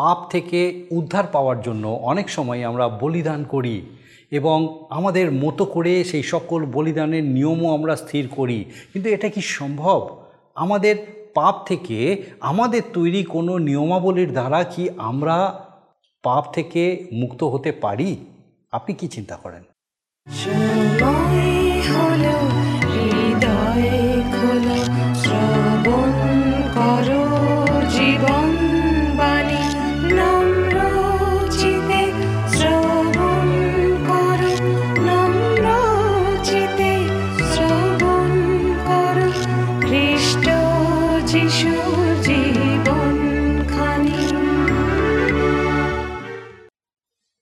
পাপ থেকে উদ্ধার পাওয়ার জন্য অনেক সময় আমরা বলিদান করি এবং আমাদের মতো করে সেই সকল বলিদানের নিয়মও আমরা স্থির করি। কিন্তু এটা কি সম্ভব? আমাদের পাপ থেকে, আমাদের তৈরি কোনো নিয়মাবলীর দ্বারা কি আমরা পাপ থেকে মুক্ত হতে পারি? আপনি কি চিন্তা করেন? হৃদয়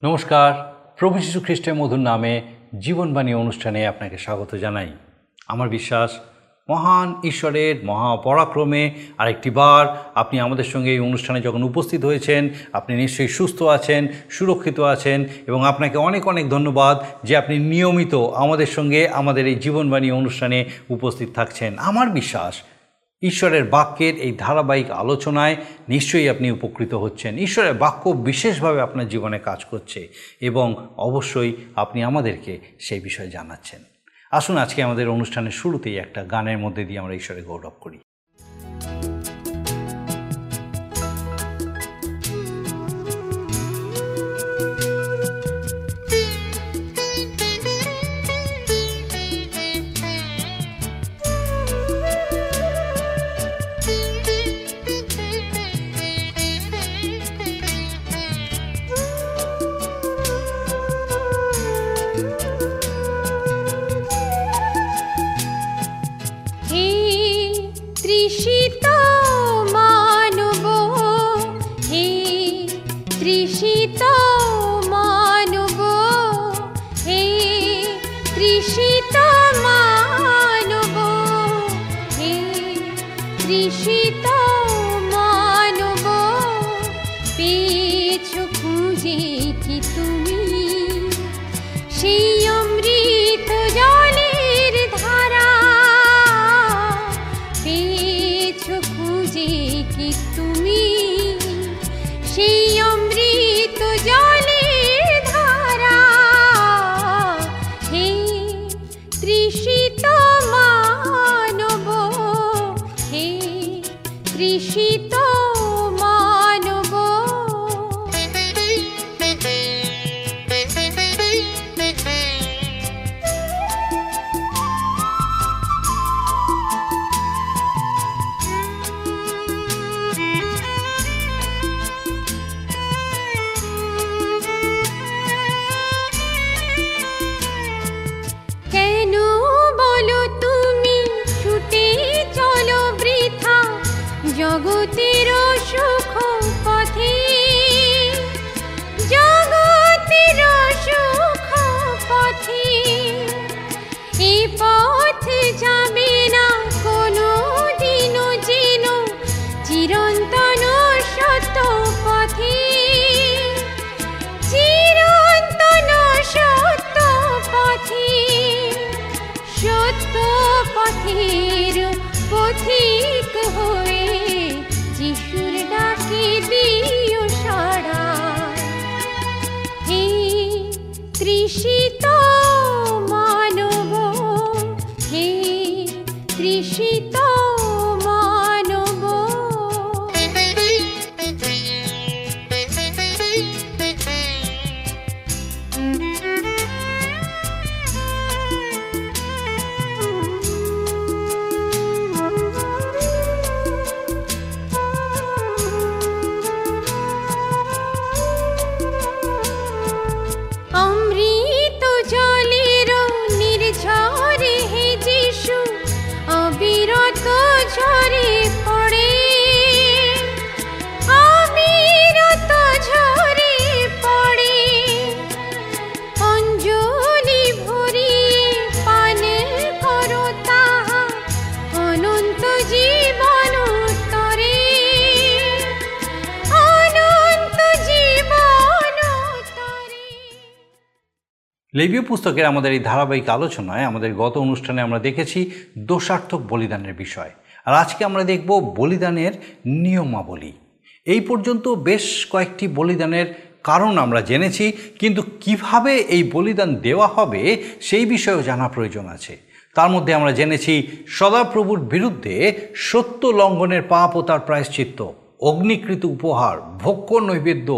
নমস্কার। প্রভু যীশু খ্রিস্টের মধুর নামে জীবনবাণী অনুষ্ঠানে আপনাকে স্বাগত জানাই। আমার বিশ্বাস, মহান ঈশ্বরের মহাপরাক্রমে আরেকটি বার আপনি আমাদের সঙ্গে এই অনুষ্ঠানে যখন উপস্থিত হয়েছেন, আপনি নিশ্চয়ই সুস্থ আছেন, সুরক্ষিত আছেন এবং আপনাকে অনেক অনেক ধন্যবাদ যে আপনি নিয়মিত আমাদের সঙ্গে আমাদের এই জীবনবাণী অনুষ্ঠানে উপস্থিত থাকছেন। আমার বিশ্বাস ঈশ্বরের বাক্যের এই ধারাবাহিক আলোচনায় নিশ্চয়ই আপনি উপকৃত হচ্ছেন। ঈশ্বরের বাক্য বিশেষভাবে আপনার জীবনে কাজ করছে এবং অবশ্যই আপনি আমাদেরকে সেই বিষয়ে জানাচ্ছেন। আসুন আজকে আমাদের অনুষ্ঠানের শুরুতেই একটা গানের মধ্যে দিয়ে আমরা ঈশ্বরে গৌরব করি। কেন লেবীয় পুস্তকের আমাদের এই ধারাবাহিক আলোচনায়, আমাদের গত অনুষ্ঠানে আমরা দেখেছি দোষার্থক বলিদানের বিষয়। আর আজকে আমরা দেখব বলিদানের নিয়মাবলী। এই পর্যন্ত বেশ কয়েকটি বলিদানের কারণ আমরা জেনেছি, কিন্তু কীভাবে এই বলিদান দেওয়া হবে সেই বিষয়েও জানা প্রয়োজন আছে। তার মধ্যে আমরা জেনেছি, সদাপ্রভুর বিরুদ্ধে সত্য লঙ্ঘনের পাপ ও তার প্রায়শ্চিত্ত, অগ্নিকৃত উপহার ভক্ষ নৈবেদ্য,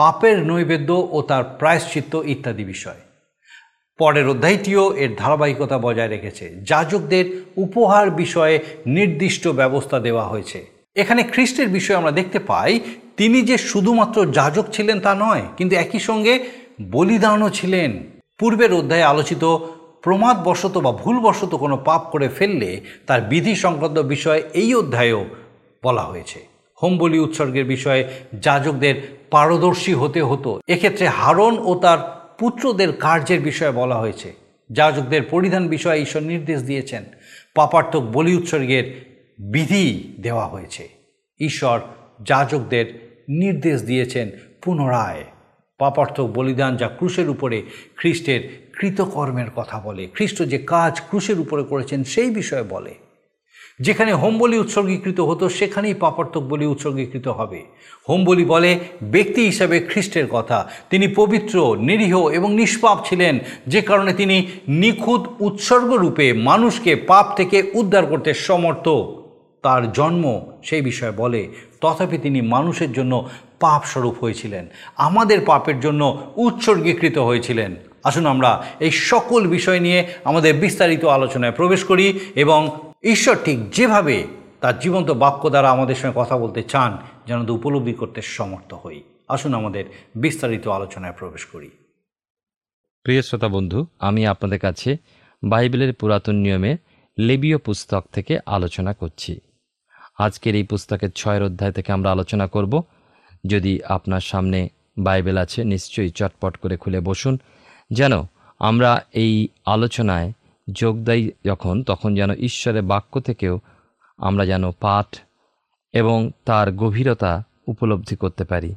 পাপের নৈবেদ্য ও তার প্রায়শ্চিত্ত ইত্যাদি বিষয়। পরের অধ্যায়টিও এর ধারাবাহিকতা বজায় রেখেছে। যাজকদের উপহার বিষয়ে নির্দিষ্ট ব্যবস্থা দেওয়া হয়েছে। এখানে খ্রিস্টের বিষয়ে আমরা দেখতে পাই, তিনি যে শুধুমাত্র যাজক ছিলেন তা নয়, কিন্তু একই সঙ্গে বলিদানও ছিলেন। পূর্বের অধ্যায়ে আলোচিত প্রমাদবশত বা ভুলবশত কোনো পাপ করে ফেললে তার বিধি সংক্রান্ত বিষয়ে এই অধ্যায়েও বলা হয়েছে। হোম বলি উৎসর্গের বিষয়ে যাজকদের পারদর্শী হতে হতো। এক্ষেত্রে হারন ও তার পুত্রদের কার্যের বিষয়ে বলা হয়েছে। যাজকদের পরিধান বিষয়ে ঈশ্বর নির্দেশ দিয়েছেন। পাপার্থক বলি উৎসর্গের বিধি দেওয়া হয়েছে। ঈশ্বর যাজকদের নির্দেশ দিয়েছেন পুনরায়। পাপার্থক বলিদান যা ক্রুশের উপরে খ্রিস্টের কৃতকর্মের কথা বলে। খ্রিস্ট যে কাজ ক্রুশের উপরে করেছেন সেই বিষয়ে বলে। যেখানে হোম বলি উৎসর্গীকৃত হতো, সেখানেই পাপার্থক বলি উৎসর্গীকৃত হবে। হোম বলি বলে ব্যক্তি হিসাবে খ্রিস্টের কথা। তিনি পবিত্র, নিরীহ এবং নিষ্পাপ ছিলেন। যে কারণে তিনি নিখুঁত উৎসর্গরূপে মানুষকে পাপ থেকে উদ্ধার করতে সমর্থ। তার জন্ম সেই বিষয়ে বলে, তথাপি তিনি মানুষের জন্য পাপ স্বরূপ হয়েছিলেন। আমাদের পাপের জন্য উৎসর্গীকৃত হয়েছিলেন। আসুন আমরা এই সকল বিষয় নিয়ে আমাদের বিস্তারিত আলোচনায় প্রবেশ করি এবং ঈশ্বর ঠিক যেভাবে তার জীবন্ত বাক্য দ্বারা আমাদের সঙ্গে কথা বলতে চান, যেন উপলব্ধি করতে সমর্থ হই। আসুন আমাদের বিস্তারিত আলোচনায় প্রবেশ করি। প্রিয় শ্রোতা বন্ধু, আমি আপনাদের কাছে বাইবেলের পুরাতন নিয়মে লেবীয় পুস্তক থেকে আলোচনা করছি। আজকের এই পুস্তকের ছয়ের অধ্যায় থেকে আমরা আলোচনা করব। যদি আপনার সামনে বাইবেল আছে, নিশ্চয়ই চটপট করে খুলে বসুন। যেন আমরা এই আলোচনায় যোগ দেয় যখন, তখন যেন ঈশ্বরের বাক্য থেকেও আমরা যেন পাঠ এবং তার গভীরতা উপলব্ধি করতে পারি।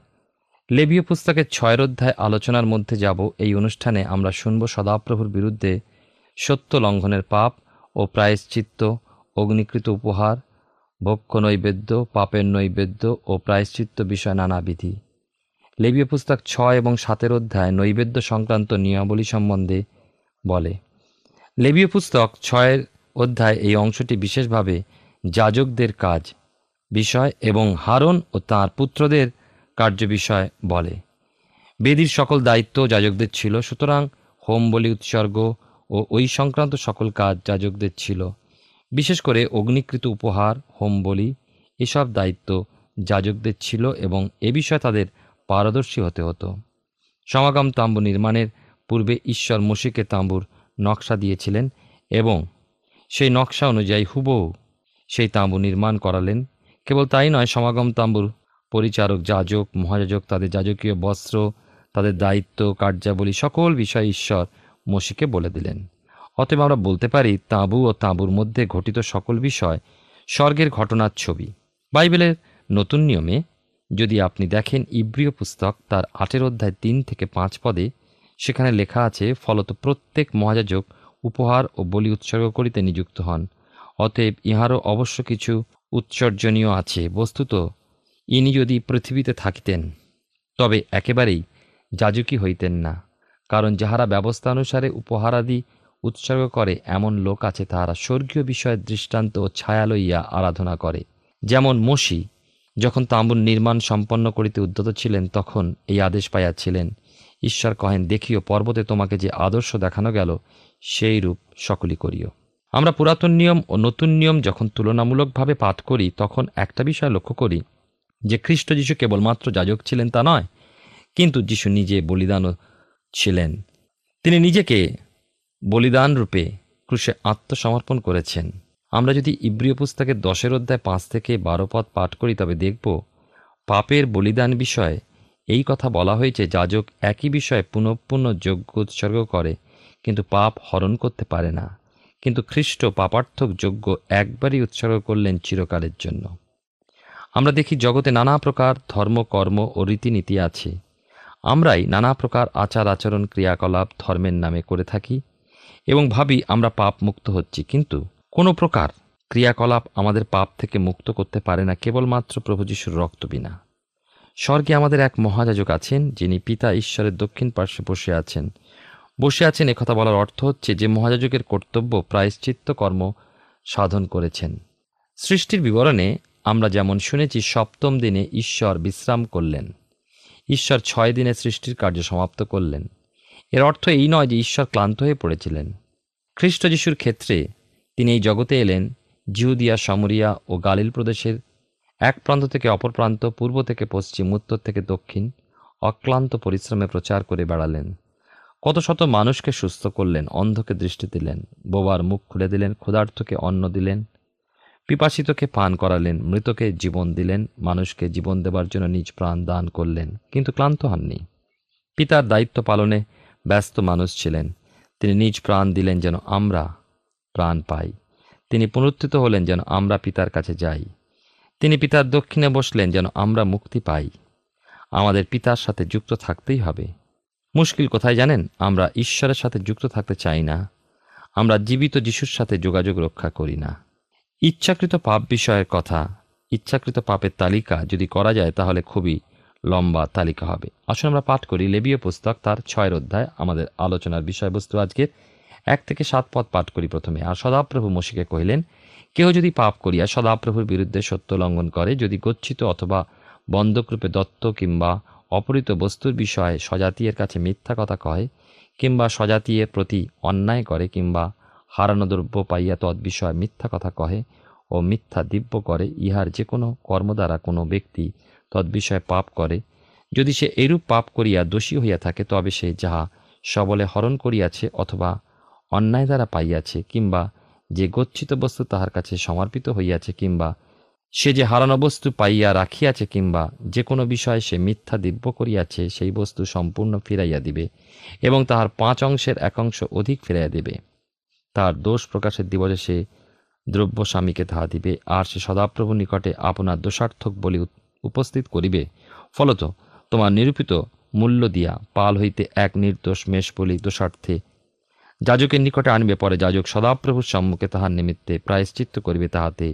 লেবীয় পুস্তকের ছয়ের অধ্যায় আলোচনার মধ্যে যাব। এই অনুষ্ঠানে আমরা শুনব সদাপ্রভুর বিরুদ্ধে সত্য লঙ্ঘনের পাপ ও প্রায়শ্চিত্ত, অগ্নিকৃত উপহার, ভক্ষ নৈবেদ্য, পাপের নৈবেদ্য ও প্রায়শ্চিত্ত বিষয় নানাবিধি। লেবীয় পুস্তক ছয় এবং সাতের অধ্যায় নৈবেদ্য সংক্রান্ত নিয়মাবলী সম্বন্ধে বলে লেবীয় পুস্তক ছয়ের অধ্যায় এই অংশটি বিশেষভাবে যাজকদের কাজ বিষয় এবং হারন ও তাঁর পুত্রদের কার্য বিষয় বলে। বেদির সকল দায়িত্ব যাজকদের ছিল, সুতরাং হোম বলি উৎসর্গ ও ওই সংক্রান্ত সকল কাজ যাজকদের ছিল। বিশেষ করে অগ্নিকৃত উপহার, হোম বলি, এসব দায়িত্ব যাজকদের ছিল এবং এ বিষয়ে তাদের পারদর্শী হতে হতো। সমাগম তাম্বু নির্মাণের পূর্বে ঈশ্বর মসিকে তাঁবুর নকশা দিয়েছিলেন এবং সেই নকশা অনুযায়ী হুবহু সেই তাঁবু নির্মাণ করালেন। কেবল তাই নয়, সমাগম তাঁবুর পরিচারক, যাজক, মহাযাজক, তাদের যাজকীয় বস্ত্র, তাদের দায়িত্ব, কার্যাবলী সকল বিষয় ঈশ্বর মসিকে বলে দিলেন। অতএব আমরা বলতে পারি, তাঁবু ও তাঁবুর মধ্যে ঘটিত সকল বিষয় স্বর্গের ঘটনার ছবি। বাইবেলের নতুন নিয়মে যদি আপনি দেখেন, ইব্রিয় পুস্তক তার আটের অধ্যায় তিন থেকে পাঁচ পদে সেখানে লেখা আছে, ফলত প্রত্যেক মহাযাজক উপহার ও বলি উৎসর্গ করিতে নিযুক্ত হন। অতএব ইহারও অবশ্য কিছু উৎসর্জনীয় আছে। বস্তুত, ইনি যদি পৃথিবীতে থাকিতেন, তবে একেবারেই যাজকী হইতেন না, কারণ যাহারা ব্যবস্থা অনুসারে উপহারাদি উৎসর্গ করে, এমন লোক আছে তাহারা স্বর্গীয় বিষয়ের দৃষ্টান্ত ও ছায়া লইয়া আরাধনা করে। যেমন মসি, যখন তাঁবুর নির্মাণ সম্পন্ন করিতে উদ্যত ছিলেন, তখন এই আদেশ পাইয়াছিলেন ঈশ্বর কহেন, দেখিও, পর্বতে তোমাকে যে আদর্শ দেখানো গেল, সেই রূপ সকলই করিও। আমরা পুরাতন নিয়ম ও নতুন নিয়ম যখন তুলনামূলকভাবে পাঠ করি, তখন একটা বিষয় লক্ষ্য করি, যে খ্রিস্ট যিশু কেবলমাত্র যাজক ছিলেন তা নয়, কিন্তু যিশু নিজে বলিদানও ছিলেন। তিনি নিজেকে বলিদান রূপে ক্রুশে আত্মসমর্পণ করেছেন। আমরা যদি ইব্রিয় পুস্তকের দশের অধ্যায় পাঁচ থেকে বারো পদ পাঠ করি, তবে দেখব, পাপের বলিদান বিষয়ে এই কথা বলা হয়েছে, যাজক একই বিষয়ে পুনঃপুনঃ যজ্ঞ উৎসর্গ করে, কিন্তু পাপ হরণ করতে পারে না। কিন্তু খ্রিস্ট পাপার্থক যজ্ঞ একবারই উৎসর্গ করলেন চিরকালের জন্য। আমরা দেখি জগতে নানা প্রকার ধর্ম, কর্ম ও রীতিনীতি আছে। আমরাই নানা প্রকার আচার, আচরণ, ক্রিয়াকলাপ ধর্মের নামে করে থাকি এবং ভাবি আমরা পাপ মুক্ত হচ্ছি। কিন্তু কোনো প্রকার ক্রিয়াকলাপ আমাদের পাপ থেকে মুক্ত করতে পারে না, কেবলমাত্র প্রভু যিশুর রক্ত বিনা। স্বর্গে আমাদের এক মহাযাজক আছেন, যিনি পিতা ঈশ্বরের দক্ষিণ পার্শ্বে বসে আছেন। বসে আছেন একথা বলার অর্থ হচ্ছে যে মহাযাজকের কর্তব্য প্রায়শ্চিত্ত কর্ম সাধন করেছেন। সৃষ্টির বিবরণে আমরা যেমন শুনেছি, সপ্তম দিনে ঈশ্বর বিশ্রাম করলেন। ঈশ্বর ছয় দিনে সৃষ্টির কার্য সমাপ্ত করলেন। এর অর্থ এই নয় যে ঈশ্বর ক্লান্ত হয়ে পড়েছিলেন। খ্রিস্ট যিশুর ক্ষেত্রে তিনি এই জগতে এলেন জিহুদিয়া সামরিয়া ও গালিল প্রদেশের এক প্রান্ত থেকে অপর প্রান্ত, পূর্ব থেকে পশ্চিম, উত্তর থেকে দক্ষিণ, অক্লান্ত পরিশ্রমে প্রচার করে বেড়ালেন। কত শত মানুষকে সুস্থ করলেন, অন্ধকে দৃষ্টি দিলেন, বোবার মুখ খুলে দিলেন ক্ষুধার্থকে অন্ন দিলেন, পিপাসিতকে পান করালেন, মৃতকে জীবন দিলেন, মানুষকে জীবন দেবার জন্য নিজ প্রাণ দান করলেন, কিন্তু ক্লান্ত হননি। পিতার দায়িত্ব পালনে ব্যস্ত মানুষ ছিলেন। তিনি নিজ প্রাণ দিলেন যেন আমরা প্রাণ পাই। তিনি পুনরুত্থিত হলেন যেন আমরা পিতার কাছে যাই। তিনি পিতার দক্ষিণে বসলেন যেন আমরা মুক্তি পাই। আমাদের পিতার সাথে যুক্ত থাকতেই হবে। মুশকিল কোথায় জানেন? আমরা ঈশ্বরের সাথে যুক্ত থাকতে চাই না। আমরা জীবিত যিশুর সাথে যোগাযোগ রক্ষা করি না। ইচ্ছাকৃত পাপ বিষয়ের কথা, ইচ্ছাকৃত পাপের তালিকা যদি করা যায় তাহলে খুবই লম্বা তালিকা হবে। আসলে আমরা পাঠ করি লেবীয় পুস্তক তার ছয়ের অধ্যায়, আমাদের আলোচনার বিষয়বস্তু আজকের এক থেকে সাত পদ পাঠ করি প্রথমে। আর সদাপ্রভু মসিকে কহিলেন, কেহ যদি পাপ করিয়া সদাপ্রভুর বিরুদ্ধে সত্য লঙ্ঘন করে, যদি গচ্ছিত অথবা বন্ধকরূপে দত্ত কিংবা অপহৃত বস্তুর বিষয়ে স্বজাতীয়ের কাছে মিথ্যা কথা কয়, কিংবা স্বজাতীয়ের প্রতি অন্যায় করে কিংবা হারানো দ্রব্য পাইয়া তৎবিষয়ে মিথ্যা কথা কহে ও মিথ্যা দিব্য করে, ইহার যে কোনো কর্ম দ্বারা কোনো ব্যক্তি তৎবিষয়ে পাপ করে, যদি সে এরূপ পাপ করিয়া দোষী হইয়া থাকে, তবে সে যাহা সবলে হরণ করিয়াছে অথবা অন্যায় দ্বারা পাইয়াছে কিংবা যে গচ্ছিত বস্তু তাহার কাছে সমর্পিত হইয়াছে কিংবা সে যে হারানো বস্তু পাইয়া রাখিয়াছে কিংবা যে কোনো বিষয়ে সে মিথ্যা দিব্য করিয়াছে, সেই বস্তু সম্পূর্ণ ফিরাইয়া দিবে এবং তাহার পাঁচ অংশের এক অংশ অধিক ফিরাইয়া দিবে। তার দোষ প্রকাশের দিবসে সে দ্রব্য স্বামীকে তাহা দিবে, আর সে সদাপ্রভু নিকটে আপনার দোষার্থক বলি উপস্থিত করিবে। ফলত তোমার নিরূপিত মূল্য দিয়া পাল হইতে এক নির্দোষ মেষ বলি দোষার্থে যাজকের নিকটে আনিবে পরে যাজক সদাপ্রভুর সম্মুখে তাহার নিমিত্তে প্রায়শ্চিত্ত করিবে তাহাতে।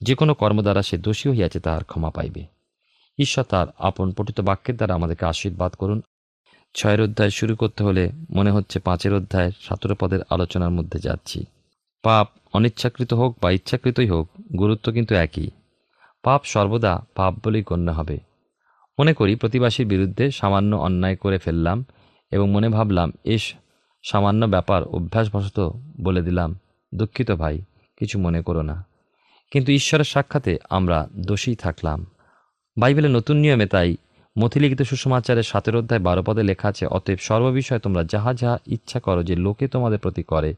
যে কোনো কর্ম দ্বারা সে দোষী হইয়াছে তাহার ক্ষমা পাইবে। ঈশ্বর তার আপন পঠিত বাক্যের দ্বারা আমাদেরকে আশীর্বাদ করুন। ছয়ের অধ্যায় শুরু করতে হলে মনে হচ্ছে পাঁচের অধ্যায়ের সতেরো পদের আলোচনার মধ্যে যাচ্ছি। পাপ অনিচ্ছাকৃত হোক বা ইচ্ছাকৃতই হোক, গুরুত্ব কিন্তু একই। পাপ সর্বদা পাপ বলেই গণ্য হবে। মনে করি প্রতিবাসীর বিরুদ্ধে সামান্য অন্যায় করে ফেললাম এবং মনে ভাবলাম এস সামান্য ব্যাপার অভ্যাসবশত বলে দিলাম, দুঃখিত ভাই, কিছু মনে করো না। কিন্তু ঈশ্বরের সাক্ষাতে আমরা দোষী থাকলাম। বাইবেলের নতুন নিয়মে তাই মথিলিখিত সুষমাচারের সাতের অধ্যায় বারো পদে লেখা আছে, অতএব সর্ববিষয়ে তোমরা যাহা যাহা ইচ্ছা করো যে লোকে তোমাদের প্রতি করে,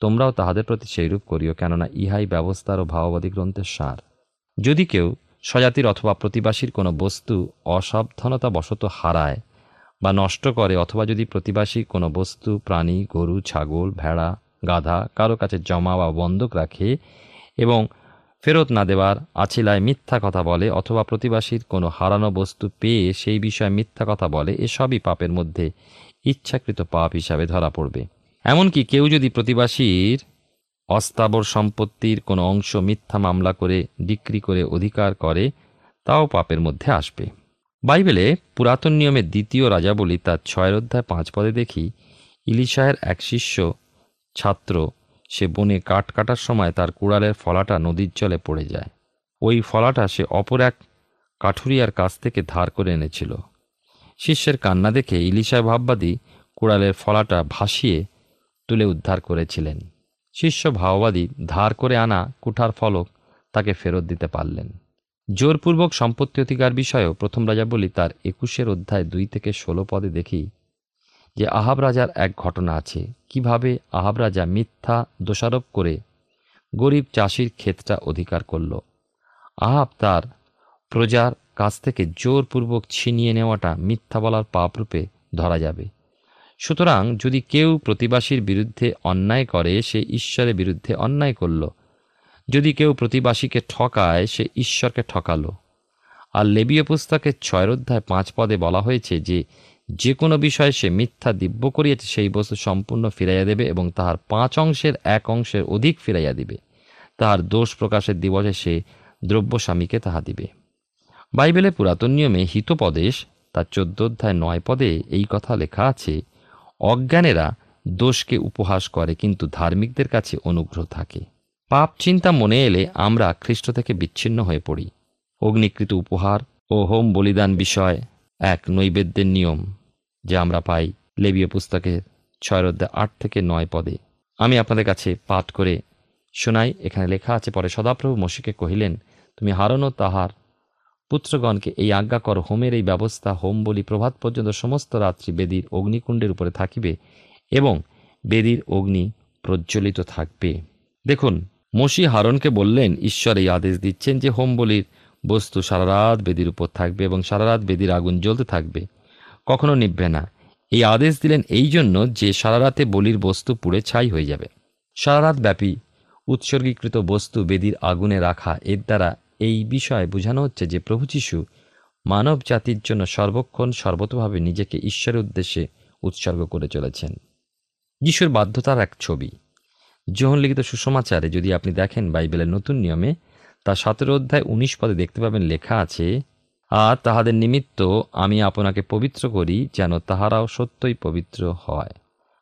তোমরাও তাহাদের প্রতি সেইরূপ করিও, কেননা ইহাই ব্যবস্থার ও ভাববাদী গ্রন্থের সার। যদি কেউ স্বজাতির অথবা প্রতিবাসীর কোনো বস্তু অসাবধানতা বশত হারায় বা নষ্ট করে অথবা যদি প্রতিবাসী কোনো বস্তু, প্রাণী, গরু, ছাগল, ভেড়া, গাধা কারও কাছে জমা বা বন্ধক রাখে এবং ফেরত না দেওয়ার আছিলায় মিথ্যা কথা বলে অথবা প্রতিবাসীর কোনো হারানো বস্তু পেয়ে সেই বিষয়ে মিথ্যা কথা বলে এসবই পাপের মধ্যে ইচ্ছাকৃত পাপ হিসাবে ধরা পড়বে। এমনকি কেউ যদি প্রতিবাসীর অস্থাবর সম্পত্তির কোনো অংশ মিথ্যা মামলা করে, বিক্রি করে, অধিকার করে, তাও পাপের মধ্যে আসবে। বাইবেলে পুরাতন নিয়মে দ্বিতীয় রাজাবলী তার ছয়ের অধ্যায় পাঁচ পদে দেখি, ইলিশায়ের এক শিষ্য, ছাত্র, সে বনে কাঠ কাটার সময় তার কুড়ালের ফলাটা নদীর জলে পড়ে যায়। ওই ফলাটা সে অপর এক কাঠুরিয়ার কাছ থেকে ধার করে এনেছিল। শিষ্যের কান্না দেখে ইলিশায় ভাববাদী কুড়ালের ফলাটা ভাসিয়ে তুলে উদ্ধার করেছিলেন। শিষ্য ভাওবাদী ধার করে আনা কুঠার ফলক তাকে ফেরত দিতে পারলেন। জোরপূর্বক সম্পত্তি অধিকার বিষয়েও প্রথম রাজা বলি তার একুশের অধ্যায় দুই থেকে ষোলো পদে দেখি যে আহাব রাজার এক ঘটনা আছে। কীভাবে আহাব রাজা মিথ্যা দোষারোপ করে গরিব চাষির ক্ষেতটা অধিকার করল। আহাব তার প্রজার কাছ থেকে জোরপূর্বক ছিনিয়ে নেওয়াটা মিথ্যা বলার পাপরূপে ধরা যাবে। সুতরাং যদি কেউ প্রতিবাসীর বিরুদ্ধে অন্যায় করে, সে ঈশ্বরের বিরুদ্ধে অন্যায় করল যদি কেউ প্রতিবাসীকে ঠকায়, সে ঈশ্বরকে ঠকালো। আর লেবীয় পুস্তকের ছয় অধ্যায় পাঁচ পদে বলা হয়েছে যে যে কোনো বিষয়ে সে মিথ্যা দিব্য করিয়েছে, সেই বস্তু সম্পূর্ণ ফিরাইয়া দেবে এবং তাহার পাঁচ অংশের এক অংশের অধিক ফিরাইয়া দিবে। তাহার দোষ প্রকাশের দিবসে সে দ্রব্য স্বামীকে তাহা দিবে। বাইবেলে পুরাতন নিয়মে হিতোপদেশ, তার চোদ্দ অধ্যায় নয় পদে এই কথা লেখা আছে, অজ্ঞানেরা দোষকে উপহাস করে, কিন্তু ধার্মিকদের কাছে অনুগ্রহ থাকে। পাপ চিন্তা মনে এলে আমরা খ্রিস্ট থেকে বিচ্ছিন্ন হয়ে পড়ি। অগ্নিকৃত উপহার ও হোম বলিদান বিষয় এক নৈবেদ্যের নিয়ম, যা আমরা পাই লেবীয় পুস্তকের ছয় অধ্যায় আট থেকে নয় পদে। আমি আপনাদের কাছে পাঠ করে শোনাই, এখানে লেখা আছে, পরে সদাপ্রভু মসিকে কহিলেন, তুমি হারানো তাহার পুত্রগণকে এই আজ্ঞা কর, হোমের এই ব্যবস্থা হোম বলি প্রভাত পর্যন্ত সমস্ত রাত্রি বেদির অগ্নিকুণ্ডের উপরে থাকিবে এবং বেদির অগ্নি প্রজ্বলিত থাকবে। দেখুন মসি হারনকে বললেন, ঈশ্বর এই আদেশ দিচ্ছেন যে হোম বলির বস্তু সারা রাত বেদির উপর থাকবে এবং সারা রাত বেদির আগুন জ্বলতে থাকবে। কখনো নিভবে না। এই আদেশ দিলেন এই জন্য যে সারা রাতে বলির বস্তু পুড়ে ছাই হয়ে যাবে। সারা রাত ব্যাপী উৎসর্গীকৃত বস্তু বেদির আগুনে রাখা এর দ্বারা এই বিষয়ে বোঝানো হচ্ছে যে প্রভু যিশু মানব জাতির জন্য সর্বক্ষণ সর্বতভাবে নিজেকে ঈশ্বরের উদ্দেশ্যে উৎসর্গ করে চলেছেন। যিশুর বাধ্যতার এক ছবি। যোহন লিখিত সুসমাচারে যদি আপনি দেখেন বাইবেলের নতুন নিয়মে, তা সতেরো অধ্যায় উনিশ পদে দেখতে পাবেন লেখা আছে, আর তাহাদের নিমিত্ত আমি আপনাকে পবিত্র করি যেন তাহারাও সত্যই পবিত্র হয়।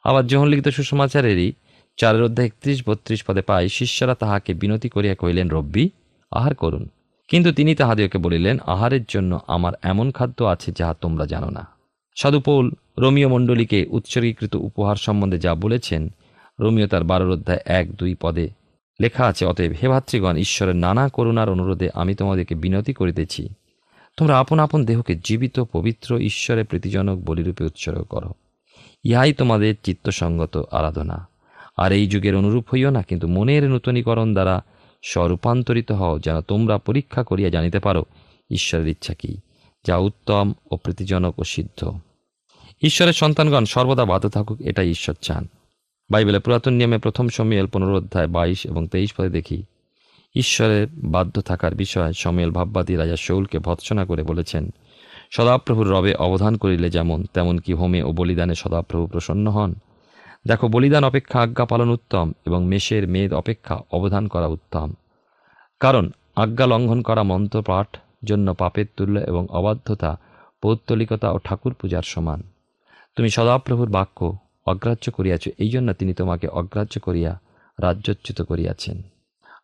আবার যোহন লিখিত সুসমাচারেরই চারের অধ্যায় একত্রিশ, বত্রিশ পদে পাই, শিষ্যরা তাহাকে বিনতি করিয়া কহিলেন, রব্বি, আহার করুন। কিন্তু তিনি তাহাদিওকে বলিলেন, আহারের জন্য আমার এমন খাদ্য আছে যাহা তোমরা জানো না। সাধুপৌল রোমিও মণ্ডলীকে উৎসর্গীকৃত উপহার সম্বন্ধে যা বলেছেন রোমিও তার বারোর অধ্যায় এক দুই পদে লেখা আছে, অতএব হে ভাতৃগণ, ঈশ্বরের নানা করুণার অনুরোধে আমি তোমাদেরকে বিনতি করিতেছি। তোমরা আপন আপন দেহকে জীবিত, পবিত্র, ঈশ্বরের প্রীতিজনক বলিরূপে উৎসর্গ করো। ইহাই তোমাদের চিত্তসঙ্গত আরাধনা। আর এই যুগের অনুরূপ হইও না, কিন্তু মনের নূতনীকরণ দ্বারা স্বরূপান্তরিত হও, যেন তোমরা পরীক্ষা করিয়া জানিতে পারো ঈশ্বরের ইচ্ছা কি, যা উত্তম ও প্রীতিজনক ও সিদ্ধ। ঈশ্বরের সন্তানগণ, সর্বদা বাধ্য থাকুক, এটাই ঈশ্বর চান। বাইবেলে পুরাতন নিয়মে প্রথম সময়েল পনেরো অধ্যায় বাইশ এবং তেইশ পদে দেখি ঈশ্বরের বাধ্য থাকার বিষয়ে সময়েল ভাববাদী রাজা শৌলকে ভৎসনা করে বলেছেন, সদাপ্রভুর রবে অবধান করিলে যেমন, তেমন কি হোমে ও বলিদানে সদাপ্রভু প্রসন্ন হন? দেখো, বলিদান অপেক্ষা আজ্ঞা পালন উত্তম এবং মেষের মেদ অপেক্ষা অবধান করা উত্তম। কারণ, আজ্ঞা লঙ্ঘন করা মন্ত্রপাঠ জন্য পাপের তুল্য এবং অবাধ্যতা, পৌত্তলিকতা ও ঠাকুর পূজার সমান। তুমি সদাপ্রভুর বাক্য অগ্রাহ্য করিয়াছ এই জন্য তিনি তোমাকে অগ্রাহ্য করিয়া রাজ্যচ্যুত করিয়াছেন।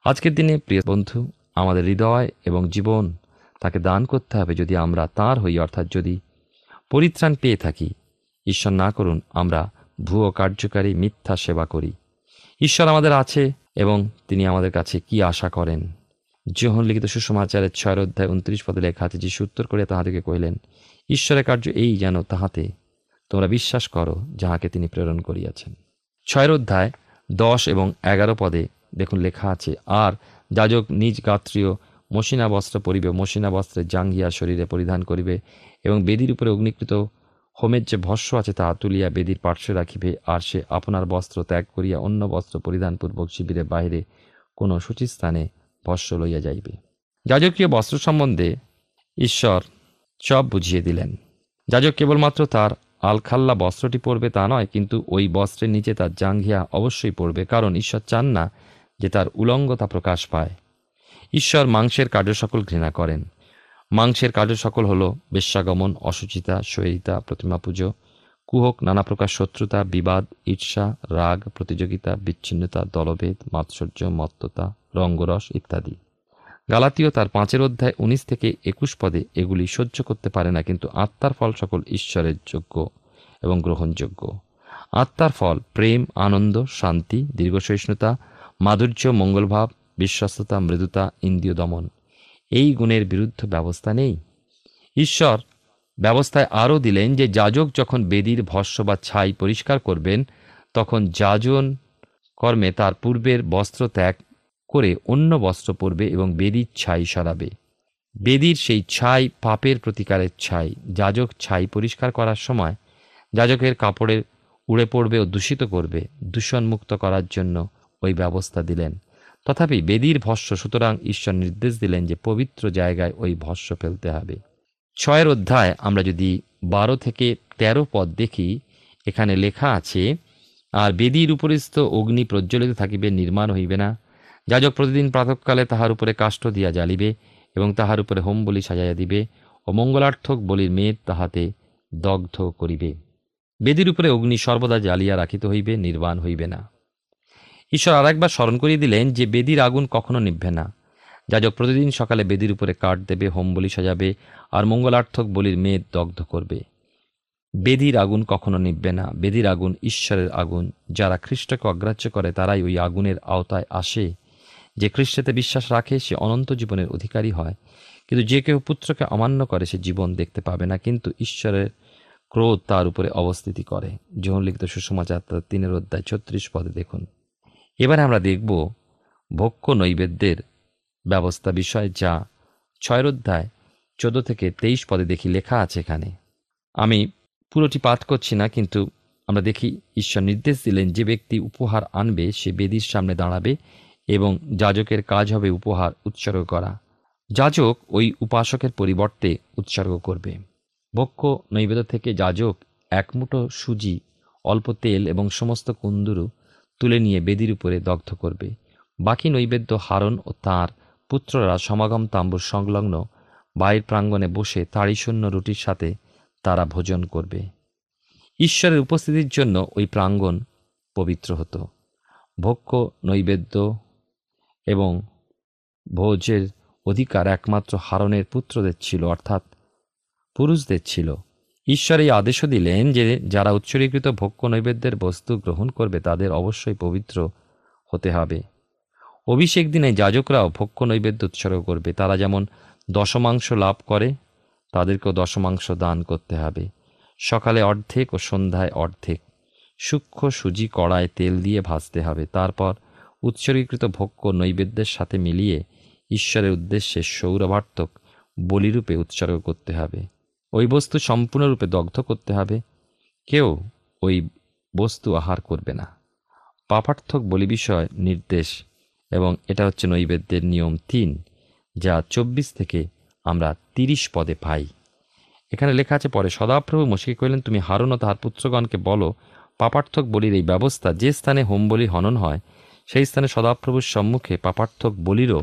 আজকের দিনে, প্রিয় বন্ধু, আমাদের হৃদয় এবং জীবন তাকে দান করতে হবে যদি আমরা তার হই, অর্থাৎ যদি পরিত্রাণ পেয়ে থাকি, ঈশ্বর না করুন, আমরা ভুয়ো কার্যকারী মিথ্যা সেবা করি। ঈশ্বর আমাদের আছে এবং তিনি আমাদের কাছে কি আশা করেন? যোহন লিখিত সুসমাচারের ছয় অধ্যায় উনত্রিশ পদে লেখা আছে, যিশু উত্তর করিয়া তাহাদেরকে কহিলেন, ঈশ্বরের কার্য এই যেন তাহাতে তোমরা বিশ্বাস করো যাহাকে তিনি প্রেরণ করিয়াছেন। ছয়ের অধ্যায়, দশ এবং এগারো পদে দেখুন লেখা আছে, আর যাজক নিজ গাত্রীয় মসিনা বস্ত্র পরিবে, মসিনা বস্ত্রের জাঙ্গিয়া শরীরে পরিধান করিবে এবং বেদির উপরে অগ্নিকৃত হোমের যে ভস্য আছে তাহা তুলিয়া বেদির পার্শ্বে রাখিবে, আর সে আপনার বস্ত্র ত্যাগ করিয়া অন্য বস্ত্র পরিধানপূর্বক শিবিরের বাহিরে কোনো সূচিস্থানে ভস্য লইয়া যাইবে। যাজকীয় বস্ত্র সম্বন্ধে ঈশ্বর সব বুঝিয়ে দিলেন। যাজক কেবলমাত্র তার আলখাল্লা বস্ত্রটি পরবে তা নয়, কিন্তু ওই বস্ত্রের নিচে তার জাঙ্ঘিয়া অবশ্যই পড়বে কারণ ঈশ্বর চান না যে তার উলঙ্গতা প্রকাশ পায়। ঈশ্বর মাংসের কার্য সকল ঘৃণা করেন। মাংসের কার্য সকল হল বেশ্যাগমন অসুচিতা সহিতা, প্রতিমা পুজো, কুহক, নানা প্রকার শত্রুতা, বিবাদ, ঈর্ষা, রাগ, প্রতিযোগিতা, বিচ্ছিন্নতা, দলভেদ, মাৎসর্য, মত্ততা, রঙ্গরস ইত্যাদি। গালাতীয় তার পাঁচের অধ্যায় উনিশ থেকে একুশ পদে এগুলি সহ্য করতে পারে না, কিন্তু আত্মার ফল সকল ঈশ্বরের যোগ্য এবং গ্রহণযোগ্য। আত্মার ফল প্রেম, আনন্দ, শান্তি, দীর্ঘসহিষ্ণুতা, মাধুর্য, মঙ্গলভাব, বিশ্বস্ততা, মৃদুতা, ইন্দ্রিয় দমন, এই গুণের বিরুদ্ধ ব্যবস্থা নেই। ঈশ্বর ব্যবস্থায় আরও দিলেন যে, যাজক যখন বেদির ভস্য বা ছাই পরিষ্কার করবেন, তখন যাজন কর্মে তার পূর্বের বস্ত্র ত্যাগ করে অন্য বস্ত্র পরবে এবং বেদির ছাই সরাবে। বেদির সেই ছাই পাপের প্রতিকারের ছাই, যাজক ছাই পরিষ্কার করার সময় যাজকের কাপড়ের উড়ে পড়বে ও দূষিত করবে, দূষণমুক্ত করার জন্য ওই ব্যবস্থা দিলেন। তথাপি বেদির ভস্য, সুতরাং ঈশ্বর নির্দেশ দিলেন যে পবিত্র জায়গায় ওই ভস্য ফেলতে হবে। ছয়ের অধ্যায় আমরা যদি বারো থেকে তেরো পদ দেখি, এখানে লেখা আছে, আর বেদির উপরিস্থ অগ্নি প্রজ্বলিত থাকিবে, নির্মাণ হইবে না। যাজক প্রতিদিন প্রাতকালে তাহার উপরে কাষ্ঠ দিয়া জ্বালিবে এবং তাহার উপরে হোম বলি সাজাইয়া দিবে ও মঙ্গলার্থক বলির মেদ তাহাতে দগ্ধ করিবে। বেদির উপরে অগ্নি সর্বদা জ্বালিয়া রাখিতে হইবে, নির্বাণ হইবে না। ঈশ্বর আরেকবার স্মরণ করিয়ে দিলেন যে বেদির আগুন কখনো নিভবে না। যাজক প্রতিদিন সকালে বেদির উপরে কাঠ দেবে হোম বলি সাজাবে আর মঙ্গলার্থক বলির মেদ দগ্ধ করবে। বেদির আগুন কখনো নিভবে না। বেদির আগুন ঈশ্বরের আগুন। যারা খ্রিস্টকে অগ্রাহ্য করে তারাই ওই আগুনের আওতায় আসে যে খ্রিস্টেতে বিশ্বাস রাখে, সে অনন্ত জীবনের অধিকারী হয়। কিন্তু যে কেউ পুত্রকে অমান্য করে, সে জীবন দেখতে পাবে না। কিন্তু ঈশ্বরের ক্রোধ তার উপরে অবস্থিতি করে। যৌন লিখিত সুষমাচার তিনের অধ্যায় ছত্রিশ পদে দেখুন। এবারে আমরা দেখব ভক্ষ নৈবেদ্যের ব্যবস্থা বিষয়, যা ছয়ের অধ্যায় চোদ্দ থেকে তেইশ পদে দেখি লেখা আছে এখানে। আমি পুরোটি পাঠ করছি না, কিন্তু আমরা দেখি, ঈশ্বর নির্দেশ দিলেন, যে ব্যক্তি উপহার আনবে, সে বেদির সামনে দাঁড়াবে এবং যাজকের কাজ হবে উপহার উৎসর্গ করা। যাজক ওই উপাসকের পরিবর্তে উৎসর্গ করবে। ভক্ষ নৈবেদ্য থেকে যাজক এক মুঠো সুজি, অল্প তেল এবং সমস্ত কুন্দুরু তুলে নিয়ে বেদির উপরে দগ্ধ করবে। বাকি নৈবেদ্য হারণ ও তাঁর পুত্ররা সমাগম তাম্বুর সংলগ্ন বাইর প্রাঙ্গণে বসে তাড়িশূন্য রুটির সাথে তারা ভোজন করবে। ঈশ্বরের উপস্থিতির জন্য ওই প্রাঙ্গণ পবিত্র হতো। ভক্ষ নৈবেদ্য এবং ভোজের অধিকার একমাত্র হারনের পুত্রদের ছিল, অর্থাৎ পুরুষদের ছিল। ঈশ্বর এই আদেশও দিলেন যে, যারা উৎসর্গীকৃত ভক্ষ নৈবেদ্যের বস্তু গ্রহণ করবে, তাদের অবশ্যই পবিত্র হতে হবে। অভিষেক দিনে যাজকরাও ভক্ষ নৈবেদ্য উৎসর্গ করবে। তারা যেমন দশমাংশ লাভ করে, তাদেরকেও দশমাংশ দান করতে হবে। সকালে অর্ধেক ও সন্ধ্যায় অর্ধেক। সূক্ষ্ম সুজি কড়ায় তেল দিয়ে ভাজতে হবে। তারপর উৎসর্গীকৃত ভক্ষ নৈবেদ্যের সাথে মিলিয়ে ঈশ্বরের উদ্দেশ্যে সৌরভার্থক বলিরূপে উৎসর্গ করতে হবে। ওই বস্তু সম্পূর্ণরূপে দগ্ধ করতে হবে। কেউ ওই বস্তু আহার করবে না। পাপার্থক বলি বিষয় নির্দেশ এবং এটা হচ্ছে নৈবেদ্যের নিয়ম তিন, যা চব্বিশ থেকে আমরা তিরিশ পদে পাই। এখানে লেখা আছে, পরে সদাপ্রভু মশিকে কহিলেন, তুমি হারুন ও তাহার পুত্রগণকে বলো, পাপার্থক বলির এই ব্যবস্থা যে স্থানে হোম বলি হনন হয় সেই স্থানে সদাপ্রভুর সম্মুখে পাপার্থক বলিরও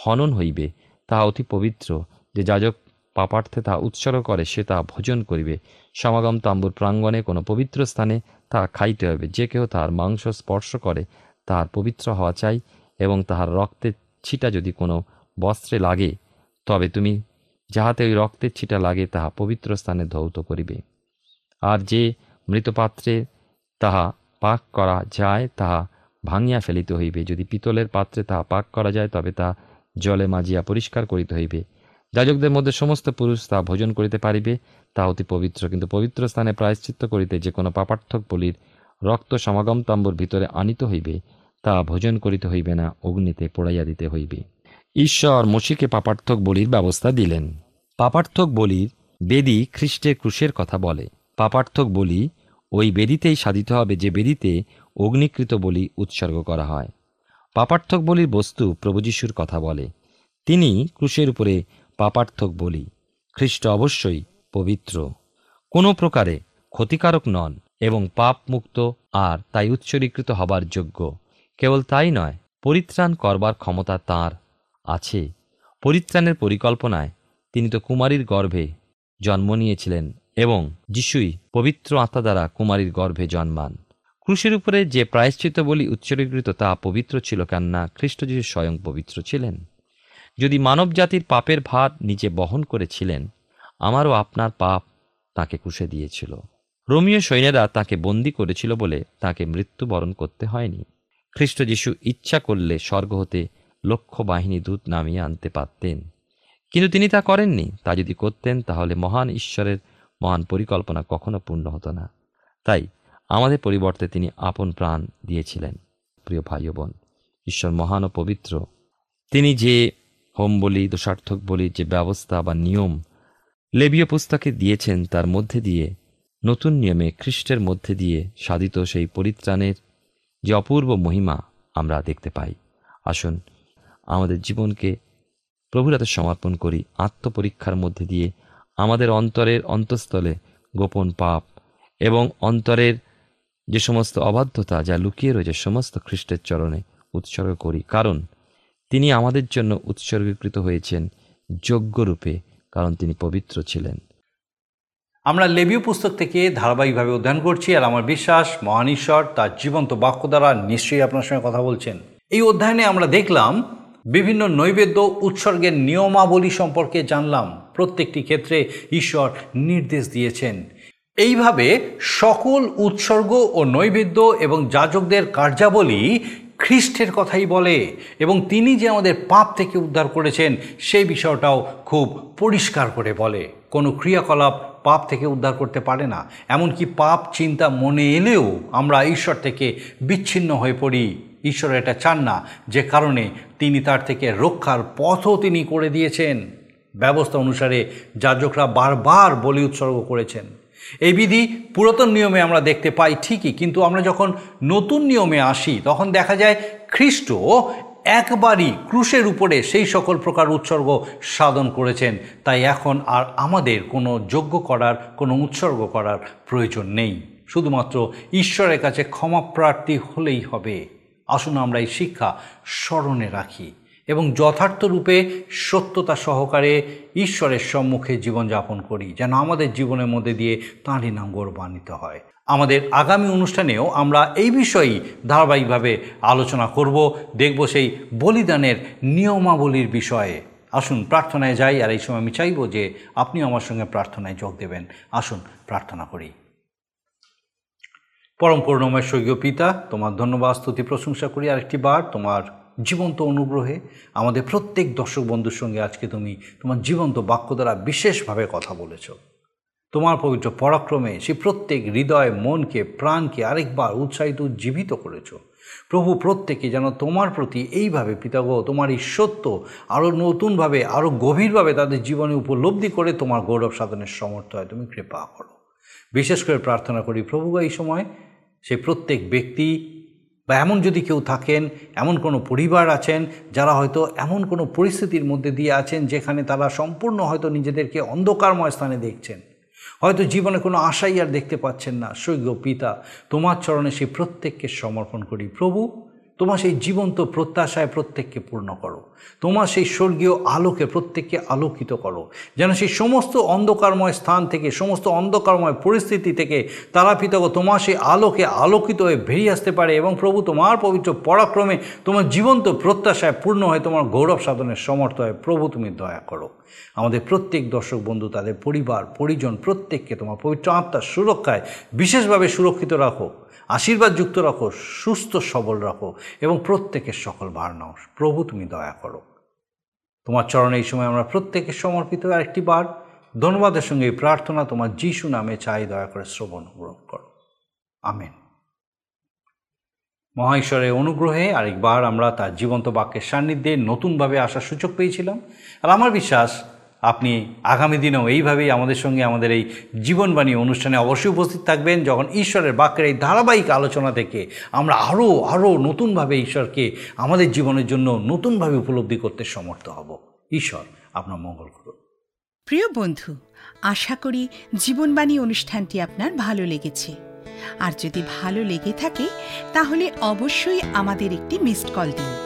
হনন হইবে, তাহা অতি পবিত্র। যে যাজক পাপার্থে তাহা উৎসর্গ করে, সে তা ভোজন করিবে। সমাগম তাম্বুর প্রাঙ্গণে কোনো পবিত্র স্থানে তাহা খাইতে হবে যে কেউ তাহার মাংস স্পর্শ করে তাহার পবিত্র হওয়া চাই এবং তাহার রক্তের ছিটা যদি কোনো বস্ত্রে লাগে, তবে তুমি যাহাতে ওই রক্তের ছিটা লাগে, তাহা পবিত্র স্থানে ধৌত করিবে। আর যে মৃতপাত্রে তাহা পাক করা যায়, তাহা ভাঙিয়া ফেলিতে হইবে। যদি পিতলের পাত্রে তাহা পাক করা যায়, তবে তা জলে মাজিয়া পরিষ্কার করিতে হইবে। যাজকদের মধ্যে সমস্ত পুরুষ তা ভোজন করিতে পারিবে, তা অতি পবিত্র। কিন্তু পবিত্র স্থানে প্রায়শ্চিত্ত করিতে যে কোনো পাপার্থক বলির রক্ত সমাগম তাম্বুর ভিতরে আনিতে হইবে, তা ভোজন করিতে হইবে না, অগ্নিতে পোড়াইয়া দিতে হইবে। ঈশ্বর মসিকে পাপার্থক বলির ব্যবস্থা দিলেন। পাপার্থক বলির বেদি খ্রিস্টের ক্রুশের কথা বলে। পাপার্থক বলি, ওই বেদিতেই সাধিত হবে যে বেদিতে অগ্নিকৃত বলি উৎসর্গ করা হয়। পাপার্থক বলির বস্তু প্রভু যিশুর কথা বলে। তিনি ক্রুশের উপরে পাপার্থক বলি। খ্রিস্ট অবশ্যই পবিত্র। কোনো প্রকারে ক্ষতিকারক নন এবং পাপ মুক্ত আর তাই উৎসর্গীকৃত হবার যোগ্য। কেবল তাই নয়, পরিত্রাণ করবার ক্ষমতা তার আছে। পরিত্রাণের পরিকল্পনায় তিনি তো কুমারীর গর্ভে জন্ম নিয়েছিলেন এবং যিশুই পবিত্র আত্মা দ্বারা কুমারীর গর্ভে জন্মান। ক্রুশের উপরে যে প্রায়শ্চিত বলি উৎসর্গীকৃত তা পবিত্র ছিল কেননা খ্রিস্ট যিশু স্বয়ং পবিত্র ছিলেন। যদি মানব জাতির পাপের ভার নিজে বহন করেছিলেন, আমারও আপনার পাপ তাকে কুষে দিয়েছিল। রোমীয় সৈন্যরা তাকে বন্দি করেছিল বলে তাকে মৃত্যুবরণ করতে হয়নি। খ্রিস্ট যিশু ইচ্ছা করলে স্বর্গ হতে লক্ষ বাহিনী দূত নামিয়ে আনতে পারতেন। কিন্তু তিনি তা করেননি। তা যদি করতেন, তাহলে মহান ঈশ্বরের মহান পরিকল্পনা কখনো পূর্ণ হতো না। তাই আমাদের পরিবর্তে তিনি আপন প্রাণ দিয়েছিলেন, প্রিয় ভাই বোন। ঈশ্বর মহান ও পবিত্র। তিনি যে হোম বলি, দোষার্থক বলি, যে ব্যবস্থা বা নিয়ম লেবীয় পুস্তকে দিয়েছেন, তার মধ্যে দিয়ে, নতুন নিয়মে খ্রিস্টের মধ্যে দিয়ে সাধিত সেই পরিত্রাণের যে অপূর্ব মহিমা আমরা দেখতে পাই। আসুন, আমাদের জীবনকে প্রভুর হাতে সমর্পণ করি, আত্মপরীক্ষার মধ্যে দিয়ে আমাদের অন্তরের অন্তঃস্থলে গোপন পাপ এবং অন্তরের যে সমস্ত অবাধ্যতা যা লুকিয়ে রয়েছে সমস্ত খ্রিস্টের চরণে উৎসর্গ করি। কারণ তিনি আমাদের জন্য উৎসর্গীকৃত হয়েছেন যোগ্যরূপে কারণ তিনি পবিত্র ছিলেন। আমরা লেবীয় পুস্তক থেকে ধারাবাহিকভাবে অধ্যয়ন করছি আর আমার বিশ্বাস মহান ঈশ্বর তার জীবন্ত বাক্য দ্বারা নিশ্চয়ই আপনার সঙ্গে কথা বলছেন। এই অধ্যয়নে আমরা দেখলাম বিভিন্ন নৈবেদ্য উৎসর্গের নিয়মাবলী সম্পর্কে জানলাম। প্রত্যেকটি ক্ষেত্রে ঈশ্বর নির্দেশ দিয়েছেন। এইভাবে সকল উৎসর্গ ও নৈবেদ্য এবং যাজকদের কার্যাবলী খ্রিস্টের কথাই বলে এবং তিনি যে আমাদের পাপ থেকে উদ্ধার করেছেন, সেই বিষয়টাও খুব পরিষ্কার করে বলে। কোনো ক্রিয়াকলাপ পাপ থেকে উদ্ধার করতে পারে না। এমনকি পাপ চিন্তা মনে এলেও আমরা ঈশ্বর থেকে বিচ্ছিন্ন হয়ে পড়ি। ঈশ্বর এটা চান না, যে কারণে তিনি তার থেকে রক্ষার পথও তিনি করে দিয়েছেন। ব্যবস্থা অনুসারে যাজকরা বারবার বলি উৎসর্গ করেছেন। এই বিধি পুরাতন নিয়মে আমরা দেখতে পাই ঠিকই, কিন্তু আমরা যখন নতুন নিয়মে আসি, তখন দেখা যায় খ্রিস্ট একবারই ক্রুশের উপরে সেই সকল প্রকার উৎসর্গ সাধন করেছেন। তাই এখন আর আমাদের কোনো যোগ্য করার, কোনো উৎসর্গ করার প্রয়োজন নেই। শুধুমাত্র ঈশ্বরের কাছে ক্ষমাপ্রার্থী হলেই হবে। আসুন আমরা এই শিক্ষা স্মরণে রাখি। এবং যথার্থ রূপে সত্যতা সহকারে ঈশ্বরের সম্মুখে জীবনযাপন করি, যেন আমাদের জীবনের মধ্যে দিয়ে তাঁরই নাম গৌরবান্বিত হয়। আমাদের আগামী অনুষ্ঠানেও আমরা এই বিষয়েই ধারাবাহিকভাবে আলোচনা করব, দেখব সেই বলিদানের নিয়মাবলীর বিষয়ে। আসুন, প্রার্থনায় যাই, আর এই সময় আমি চাইব যে আপনি আমার সঙ্গে প্রার্থনায় যোগ দেবেন। আসুন, প্রার্থনা করি। পরম করুণময় স্বর্গীয় পিতা, তোমার ধন্যবাদ, স্তুতি প্রশংসা করি। আরেকটি বার তোমার জীবন্ত অনুগ্রহে আমাদের প্রত্যেক দর্শক বন্ধুর সঙ্গে আজকে তুমি তোমার জীবন্ত বাক্য দ্বারা বিশেষভাবে কথা বলেছ। তোমার পবিত্র পরাক্রমে সে প্রত্যেক হৃদয়, মনকে, প্রাণকে আরেকবার উৎসাহিত উজ্জীবিত করেছ। প্রভু, প্রত্যেকে যেন তোমার প্রতি এইভাবে পিতাগ তোমার এই সত্য আরও নতুনভাবে আরও গভীরভাবে তাদের জীবনে উপলব্ধি করে তোমার গৌরব সাধনের সমর্থ হয়। তুমি কৃপা করো। বিশেষ করে প্রার্থনা করি, প্রভু এই সময় সেই প্রত্যেক ব্যক্তি বা এমন যদি কেউ থাকেন, এমন কোনো পরিবার আছেন যারা হয়তো এমন কোনো পরিস্থিতির মধ্যে দিয়ে আছেন যেখানে তারা সম্পূর্ণ হয়তো নিজেদেরকে অন্ধকারময় স্থানে দেখছেন। হয়তো জীবনে কোনো আশাই আর দেখতে পাচ্ছেন না সৈক্য পিতা, তোমার চরণে সেই প্রত্যেককে সমর্পণ করি। প্রভু তোমার সেই জীবন্ত প্রত্যাশায় প্রত্যেককে পূর্ণ করো। তোমার সেই স্বর্গীয় আলোকে প্রত্যেককে আলোকিত করো। যেন সেই সমস্ত অন্ধকারময় স্থান থেকে, সমস্ত অন্ধকারময় পরিস্থিতি থেকে তারা পিতক তোমার সেই আলোকে আলোকিত হয়ে বেরিয়ে আসতে পারে এবং প্রভু, তোমার পবিত্র পরাক্রমে তোমার জীবন্ত প্রত্যাশায় পূর্ণ হয়ে তোমার গৌরব সাধনের সমর্থ হয় প্রভু, তুমি দয়া করো। আমাদের প্রত্যেক দর্শক বন্ধু, তাদের পরিবার, পরিজন, প্রত্যেককে তোমার পবিত্র আত্মার সুরক্ষায় বিশেষভাবে সুরক্ষিত রাখো। আশীর্বাদ যুক্ত রাখো, সুস্থ, সবল রাখো এবং প্রত্যেকের সকল ভার নাও। প্রভু, তুমি দয়া করো। তোমার চরণে এই সময় আমরা প্রত্যেকে সমর্পিত আরেকটি বার ধন্যবাদের সঙ্গে প্রার্থনা তোমার যিশু নামে চাই, দয়া করে শ্রবণ গ্রহণ করো। আমেন। মহাঈশ্বরের অনুগ্রহে আরেকবার আমরা তার জীবন্ত বাক্যের সান্নিধ্যে নতুনভাবে আসার সুযোগ পেয়েছিলাম। আর আমার বিশ্বাস আপনি আগামী দিনেও এইভাবেই আমাদের সঙ্গে আমাদের এই জীবনবাণী অনুষ্ঠানে অবশ্যই উপস্থিত থাকবেন। যখন ঈশ্বরের বাক্যের এই ধারাবাহিক আলোচনা থেকে আমরা আরও আরও নতুনভাবে ঈশ্বরকে আমাদের জীবনের জন্য নতুনভাবে উপলব্ধি করতে সমর্থ হব। ঈশ্বর আপনার মঙ্গল করুন। প্রিয় বন্ধু, আশা করি জীবনবাণী অনুষ্ঠানটি আপনার ভালো লেগেছে। আর যদি ভালো লেগে থাকে, তাহলে অবশ্যই আমাদের একটি মিসড কল দিন।